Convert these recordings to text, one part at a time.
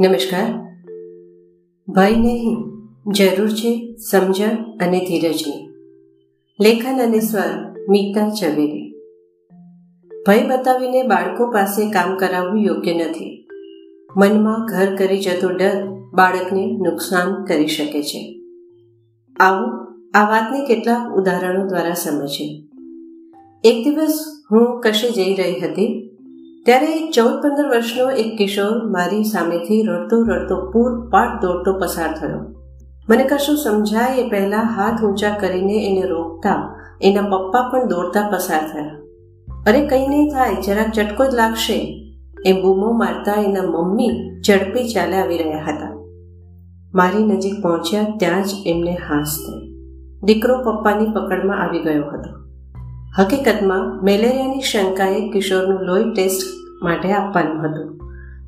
નમસ્કાર. ભય નહીં જરૂર છે, સમજણ અને ધીરજની લેખન અને સ્વર મીતા ઝવેરી. ભય બતાવીને બાળકો પાસે કામ કરાવવું યોગ્ય નથી. મનમાં ઘર કરી જતો ડર બાળકને નુકસાન કરી શકે છે. આવું, આ વાતને કેટલાક ઉદાહરણો દ્વારા સમજીએ એક દિવસ હું કશે જઈ રહી હતી ત્યારે ચૌદ પંદર વર્ષનો એક કિશોર મારી સામેથી રડતો રડતો પૂર પાટ દોડતો પસાર થયો. મને કશું સમજાય એ પહેલા હાથ ઊંચા કરીને એને રોકતા, એના પપ્પા પણ દોડતા પસાર થયા. અરે કંઈ નહીં થાય, જરાક ચટકો જ લાગશે. એ બૂમો મારતા એના મમ્મી ઝડપી ચાલે આવી રહ્યા હતા. મારી નજીક પહોંચ્યા ત્યાં જ એમને હાસ થઈ. દીકરો પપ્પાની પકડમાં આવી ગયો હતો. હકીકતમાં મેલેરિયાની શંકાએ કિશોરનું લોહી ટેસ્ટ માટે આપવાનું હતું.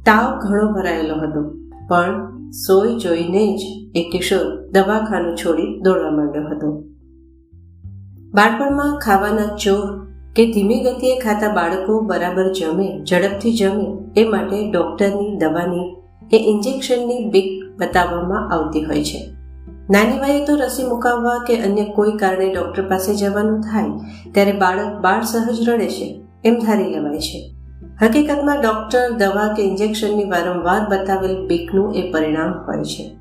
તાવ ઘણો ભરાયેલો હતો, પણ સોય જોઈને જ એ કિશોર દવાખાનું છોડી દોડવા માંડ્યો હતો. બાળપણમાં ખાવાના ચોર કે ધીમી ગતિએ ખાતા બાળકો બરાબર જમે, ઝડપથી જમે, એ માટે ડૉક્ટરની દવાની કે ઇન્જેક્શનની બીક બતાવવામાં આવતી હોય છે. નાની વયે તો રસી મુકાવવા કે અન્ય કોઈ કારણે ડોક્ટર પાસે જવાનું થાય, ત્યારે બાળક બાળ સહજ રડે છે, એમ ધારી લેવાય છે. હકીકતમાં ડોક્ટર દવા કે ઇન્જેક્શનની વારંવાર બતાવેલ બીકનું એ પરિણામ હોય છે.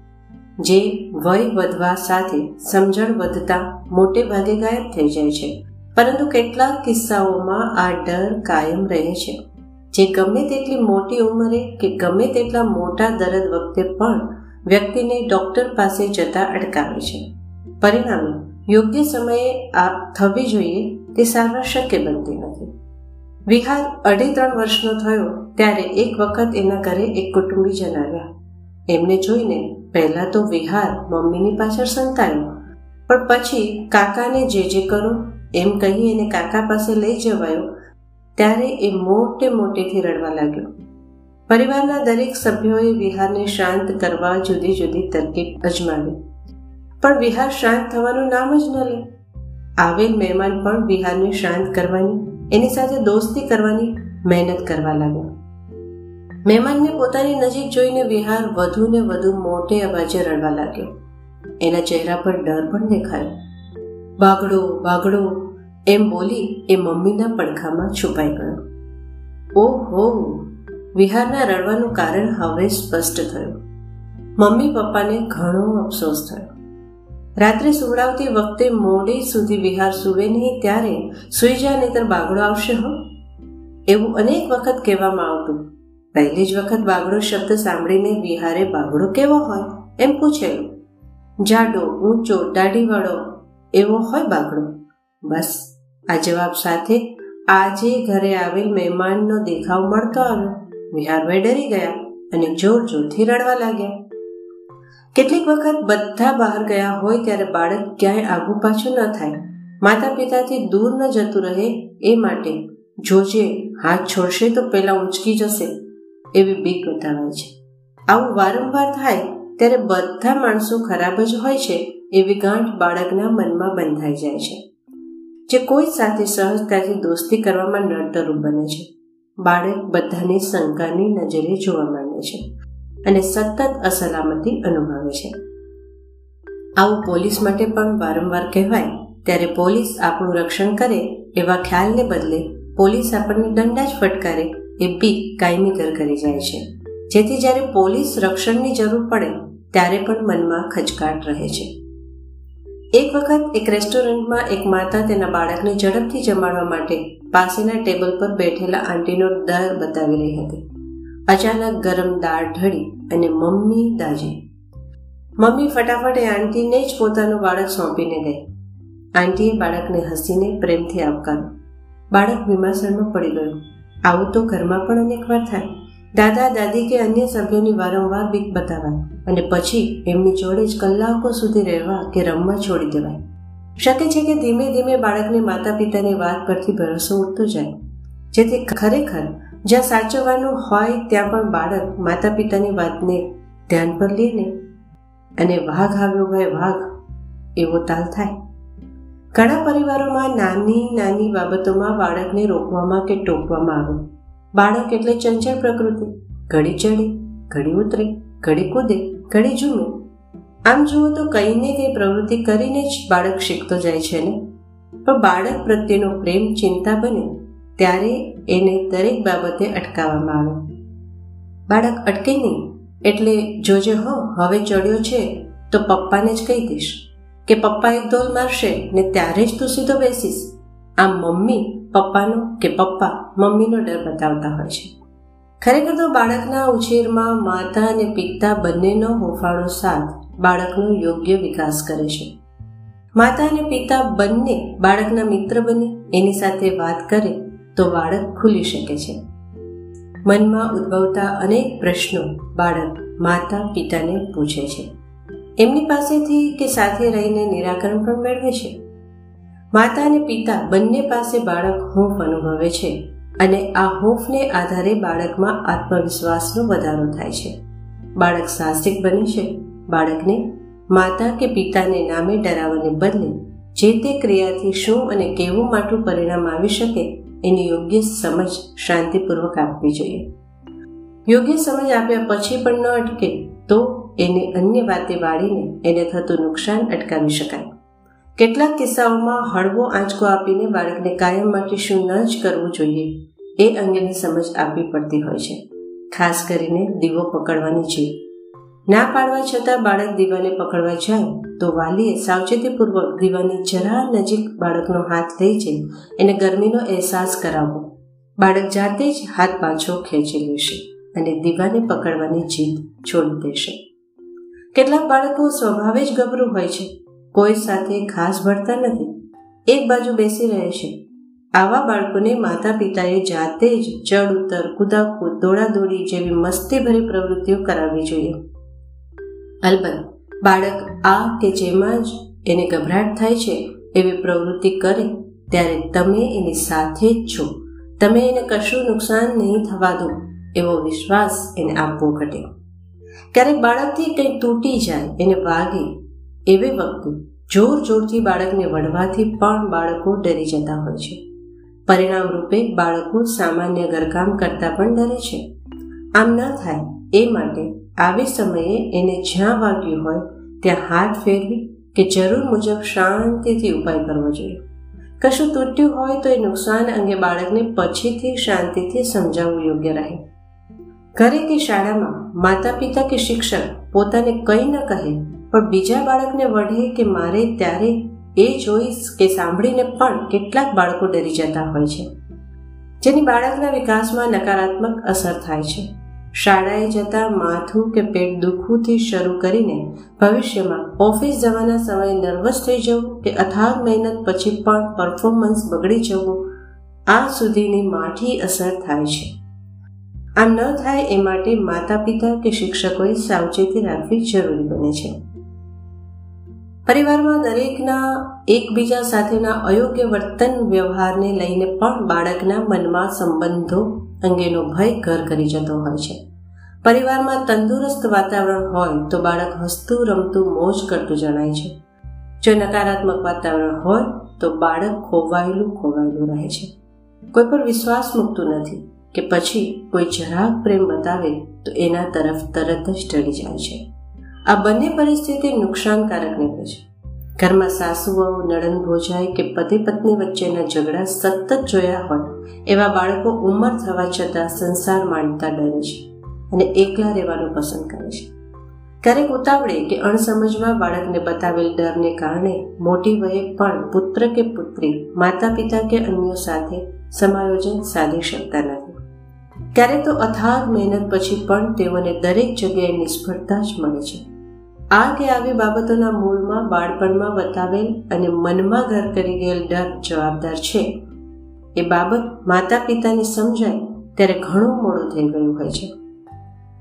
જે વય વધવા સાથે સમજણ વધતા મોટે ભાગે ગાયબ થઈ જાય છે. પરંતુ કેટલાક કિસ્સાઓમાં આ ડર કાયમ રહે છે. જે ગમે તેટલી મોટી ઉંમરે કે ગમે તેટલા મોટા દરદ વખતે પણ વ્યક્તિને ડોક્ટર પાસે જતા અટકાવે છે. પરિણામે, યોગ્ય સમયે આ થવી જોઈએ તે સારવાર શક્ય બનતી નથી. વિહાર અઢી ત્રણ વર્ષનો થયો ત્યારે એક વખત એના ઘરે એક કુટુંબીજન આવ્યા એમને જોઈને પહેલા તો વિહાર મમ્મીની પાછળ સંતાયો, પણ પછી કાકાને જે જે કરો એમ કહી એને કાકા પાસે લઈ જવાયો, ત્યારે એ મોટે મોટેથી રડવા લાગ્યો. પરિવારના દરેક સભ્યોએ વિહારને શાંત કરવા જુદી જુદી તરકીબ અજમાવી. પણ વિહાર શાંત થવાનું નામ જ ન લે. આવેલ મહેમાન પણ વિહારને શાંત કરવાની, એની સાથે દોસ્તી કરવાની મહેનત કરવા લાગ્યો. મહેમાનને પોતાની નજીક જોઈને વિહાર વધુ ને વધુ મોટે અવાજે રડવા લાગ્યો. એના ચહેરા પર ડર પણ દેખાયો. બાગડો બાગડો એમ બોલી એ મમ્મીના પડખામાં છુપાઈ ગયો. ઓહો વિહારના રડવાનું કારણ હવે સ્પષ્ટ થયું. મમ્મી પપ્પાને ઘણો અફસોસ થયો. રાત્રે સુવડાવતી વખતે મોડી સુધી વિહાર સુવે નહીં ત્યારે સુઈ જા નહીતર બાગડો આવશે હો. એવું અનેક વખત કહેવામાં આવતું. પહેલી જ વખત બાગડો શબ્દ સાંભળીને વિહારે બાગડો કેવો હોય? એમ પૂછેલું. જાડો, ઊંચો, દાઢીવાળો, એવો હોય બાગડો. બસ, આ જવાબ સાથે આજે ઘરે આવેલ મહેમાનનો દેખાવ મળતો આવ્યો. વિહારભાઈ ડરી ગયા અને જોર જોરથી રડવા લાગ્યા. કેટલીક વખત બધા બહાર ગયા હોય ત્યારે બાળક ક્યાંય આગું પાછું ન થાય. માતા પિતાથી દૂર ન જતું રહે એ માટે જોજે હાથ છોડશે તો પહેલાં ઉંચકી જશે એવી બીક બતાવાય છે. આવું વારંવાર થાય ત્યારે બધા માણસો ખરાબ જ હોય છે એવી ગાંઠ બાળકના મનમાં બંધાઈ જાય છે. જે કોઈ સાથે સહજતાથી દોસ્તી કરવામાં નડતરૂપ બને છે. બાળક બધાની શંકાની નજરે જોવા માંડે છે અને સતત અસલામતી અનુભવે છે. આવું પોલીસ માટે પણ વારંવાર કહેવાય, ત્યારે પોલીસ આપણું રક્ષણ કરે એવા ખ્યાલને બદલે પોલીસ આપણને દંડા જ ફટકારે એ બીક કાયમી કર કરી જાય છે. જેથી જ્યારે પોલીસ રક્ષણની જરૂર પડે, ત્યારે પણ મનમાં ખચકાટ રહે છે. એક વખત એક રેસ્ટોરન્ટમાં એક માતા તેના બાળકને ઝડપથી જમાડવા માટે પાસેના ટેબલ પર બેઠેલા આંટીનો દર બતાવી રહી હતી. અચાનક ગરમ દાળ ઢળી અને મમ્મી દાજી. મમ્મી ફટાફટ એ આંટીને જ પોતાનું બાળક સોંપીને ગઈ. આંટીએ બાળકને હસીને પ્રેમથી આવકાર્યું. બાળક વિમાસણમાં પડી ગયું. આવું તો ઘરમાં પણ અનેક વાર થાય. દાદા, દાદી કે અન્ય સભ્યોની વારંવાર બીક બતાવાય અને પછી એમની જોડે જ કલાકો સુધી રહેવા કે રમવા છોડી દેવાય. શક્ય છે કે ધીમે ધીમે બાળકને માતા પિતાની વાત પરથી ભરોસો ઉઠતો જાય. જેથી ખરેખર જ્યાં સાચવવાનું હોય ત્યાં પણ બાળક માતા પિતાની વાતને ધ્યાન પર લઈને અને વાઘ આવ્યો ભાઈ વાઘ, એવો તાલ થાય. ઘણા પરિવારોમાં નાની નાની બાબતોમાં બાળકને રોકવામાં કે ટોકવામાં આવે. બાળક એટલે ચંચળ પ્રકૃતિ. ઘડી ચડે, ઘડી ઉતરે, ઘડી કૂદે, ઘડી ઝૂમે. આમ જુઓ તો કંઈને કંઈ પ્રવૃત્તિ કરીને જ બાળક શીખતો જાય છે ને? પણ બાળક પ્રત્યેનો પ્રેમ, ચિંતા બને, ત્યારે એને દરેક બાબતે અટકાવવામાં આવે. બાળક અટકે નહીં, એટલે જોજે હો, હવે ચડ્યો છે, તો પપ્પાને જ કહી દઈશ કે પપ્પા એક ધોલ મારશે ને ત્યારે જ તું સીધો બેસીશ. આમ મમ્મી પપ્પાનો કે પપ્પા મમ્મીનો ડર બતાવતા હોય છે. ખરેખર તો બાળકના ઉછેરમાં માતા અને પિતા બંનેનો હોફાળો સાથ બાળકનો યોગ્ય વિકાસ કરે છે. માતા અને પિતા બંને બાળકના મિત્ર બને, એની સાથે વાત કરે તો બાળક ખુલી શકે છે. મનમાં ઉદ્ભવતા અનેક પ્રશ્નો બાળક માતા પિતાને પૂછે છે. એમની પાસેથી કે સાથે રહીને નિરાકરણ પણ મેળવે છે? માતા અને પિતા બંને પાસે બાળક હૂંફ અનુભવે છે અને આ હૂંફને આધારે બાળકમાં આત્મવિશ્વાસનો વધારો થાય છે. બાળક સાહસિક બને છે. બાળકને માતા કે પિતાને નામે ડરાવવાને બદલે જે તે ક્રિયાથી શું અને કેવું માટું પરિણામ આવી શકે એની યોગ્ય સમજ શાંતિપૂર્વક આપવી જોઈએ. યોગ્ય સમજ આપ્યા પછી પણ ન અટકે તો એને અન્ય વાતે વાળીને એને થતું નુકસાન અટકાવી શકાય. કેટલાક કિસ્સાઓમાં હળવો આંચકો આપીને બાળકને કાયમ માટે શું ન જ કરવું જોઈએ, એ અંગેની સમજ આપવી પડતી હોય છે. ખાસ કરીને દીવો પકડવાની જીત ના પાડવા છતાં બાળક દીવાને પકડવા જાય, તો વાલીએ સાવચેતીપૂર્વક દીવાની જરા નજીક બાળકનો હાથ લઈ જઈ, એને ગરમીનો અહેસાસ કરાવવો. બાળક જાતે જ હાથ પાછો ખેંચી લેશે અને દીવાને પકડવાની જીદ છોડી દેશે. કેટલાક બાળકો સ્વભાવે જ ગભરું હોય છે કોઈ સાથે ખાસ ભળતા નથી. એક બાજુ બેસી રહે છે. આવા બાળકોને માતા પિતાએ જાતે જ ચડ, ઉતર, કુદાકૂદ, દોડાદોડી જેવી મસ્તીભરી પ્રવૃત્તિઓ કરાવવી જોઈએ. અલબત્ત, બાળક આ કે જેમાં જ એને ગભરાટ થાય છે એવી પ્રવૃત્તિ કરે ત્યારે તમે એની સાથે જ છો. તમે એને કશું નુકસાન નહીં થવા દો એવો વિશ્વાસ એને આપવો ઘટે. ક્યારેક બાળકથી કંઈ તૂટી જાય, એને વાગે એવી વખતે જોર જોરથી બાળકને વળવાથી પણ બાળકો ડરી જતા હોય છે. પરિણામ રૂપે બાળકો સામાન્ય ઘરકામ કરતા પણ ડરે છે. આમ ન થાય એ માટે આવી સમયે એને જ્યાં વાગ્યું હોય ત્યાં હાથ ફેરવી કે જરૂર મુજબ શાંતિથી ઉપાય કરવો જોઈએ. કશું તૂટ્યું હોય તો એ નુકસાન અંગે બાળકને પછીથી શાંતિથી સમજાવવું યોગ્ય રહે. ઘરે કે શાળામાં માતા પિતા કે શિક્ષક પોતાને કંઈ ન કહે પણ બીજા બાળકને વઢે કે મારે ત્યારે એ જોઈશ કે સાંભળીને પણ કેટલાક બાળકો ડરી જતા હોય છે. જેની બાળકના વિકાસમાં નકારાત્મક અસર થાય છે. શાળાએ જતા માથું કે પેટ દુખવું શરૂ કરીને ભવિષ્યમાં ઓફિસ જવાના સમયે નર્વસ થઈ જવું કે અથાગ મહેનત પછી પણ પરફોર્મન્સ બગડી જવું, આ સુધીની માઠી અસર થાય છે. આમ ન થાય એ માટે માતા પિતા કે શિક્ષકોએ સાવચેતી રાખવી જરૂરી બને છે. પરિવારમાં દરેકના એકબીજા સાથેના અયોગ્ય વર્તન વ્યવહારને લઈને પણ બાળકના મનમાં સંબંધો અંગેનો ભય ઘર કરી જતો હોય છે. પરિવારમાં તંદુરસ્ત વાતાવરણ હોય તો બાળક હસતું રમતું મોજ કરતું જણાય છે. જો નકારાત્મક વાતાવરણ હોય તો બાળક ખોવાયેલું ખોવાયેલું રહે છે. કોઈ પર વિશ્વાસ મૂકતું નથી કે પછી કોઈ જરાક પ્રેમ બતાવે તો એના તરફ તરત જ ટળી જાય છે. આ બંને પરિસ્થિતિ નુકસાનકારક નીકળે છે. ઘરમાં સાસુઓ નડન ભોજાય કે પતિ પત્ની વચ્ચેના ઝઘડા સતત જોયા હોય, એવા બાળકો ઉંમર થવા છતાં સંસાર માણતા ડરે છે અને એકલા રહેવાનું પસંદ કરે છે. ક્યારેક ઉતાવળે કે અણસમજમાં બાળકને બતાવેલ ડરને કારણે મોટી વયે પણ પુત્ર કે પુત્રી માતા પિતા કે અન્યો સાથે સમાયોજન સાધી શકતા નથી. ક્યારેક તો અથાગ મહેનત પછી પણ તેઓને દરેક જગ્યાએ નિષ્ફળતા જ મળે છે. આ કે આવી બાબતોના મૂળમાં બાળપણમાં બતાવેલ અને મનમાં ઘર કરી ગયેલ ડર જવાબદાર છે. એ બાબત માતા પિતાને સમજાય ત્યારે ઘણું મોડું થઈ ગયું હોય છે.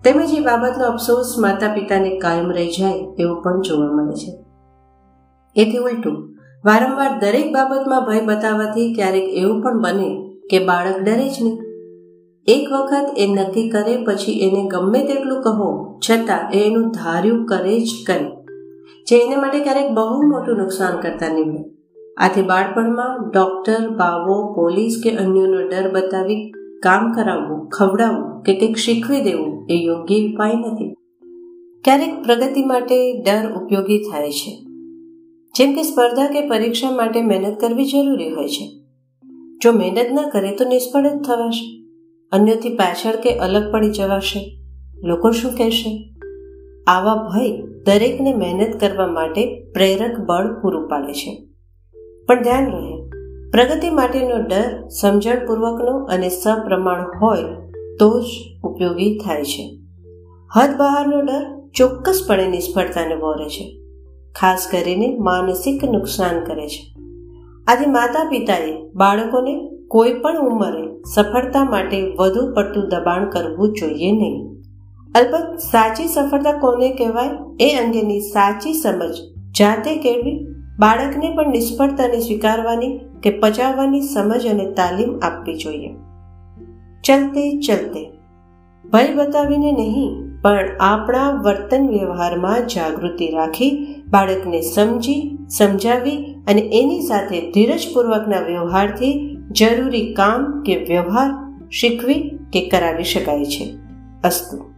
તેમજ એ બાબતનો અફસોસ માતા પિતાને કાયમ રહી જાય એવું પણ જોવા મળે છે. એથી ઉલટું, વારંવાર દરેક બાબતમાં ભય બતાવવાથી ક્યારેક એવું પણ બને કે બાળક ડરે જ નહીં. એક વખત એ નક્કી કરે, પછી એને ગમે તેટલું કહો, છતાં એ એનું ધાર્યું કરે જ કરે જે એને માટે ક્યારેક બહુ મોટું નુકસાન કરતા નીવડે. આથી બાળપણમાં ડોક્ટર બાવો પોલીસ કે અન્યોનો ડર બતાવી કામ કરાવવું, ખવડાવવું કે કંઈક શીખવી દેવું એ યોગ્ય ઉપાય નથી. ક્યારેક પ્રગતિ માટે ડર ઉપયોગી થાય છે. જેમ કે સ્પર્ધા કે પરીક્ષા માટે મહેનત કરવી જરૂરી હોય છે. જો મહેનત ન કરે તો નિષ્ફળ જ થવાશે. અન્યોથી પાછળ કે અલગ પડી જવાશે? લોકો શું કહેશે? આવા ભય દરેકને મહેનત કરવા માટે પ્રેરક બળ પૂરું પાડે છે. પણ ધ્યાન રહે, પ્રગતિ માટેનો ડર સમજણપૂર્વકનો અને સપ્રમાણ હોય તો જ ઉપયોગી થાય છે. હદ બહારનો ડર ચોક્કસપણે નિષ્ફળતાને વહોરે છે, ખાસ કરીને માનસિક નુકસાન કરે છે. આજે માતા પિતાએ બાળકોને કોઈ પણ ઉંમરે સફળતા માટે વધુ પડતું દબાણ કરવું જોઈએ નહીં. અલબત્ત, સાચી સફળતા કોને કહેવાય? એ અંગેની સાચી સમજ જાતે કેળવી, બાળકને પણ નિષ્ફળતાને સ્વીકારવાની કે પચાવવાની સમજ અને તાલીમ આપવી જોઈએ. ચલતે ચલતે. ભય બતાવીને નહીં, પણ આપણા વર્તન વ્યવહારમાં જાગૃતિ રાખી, બાળકને સમજી, સમજાવી અને એની સાથે ધીરજપૂર્વકના વ્યવહારથી જરૂરી કામ કે વ્યવહાર શીખવી કે કરાવી શકાય છે. અસ્તુ.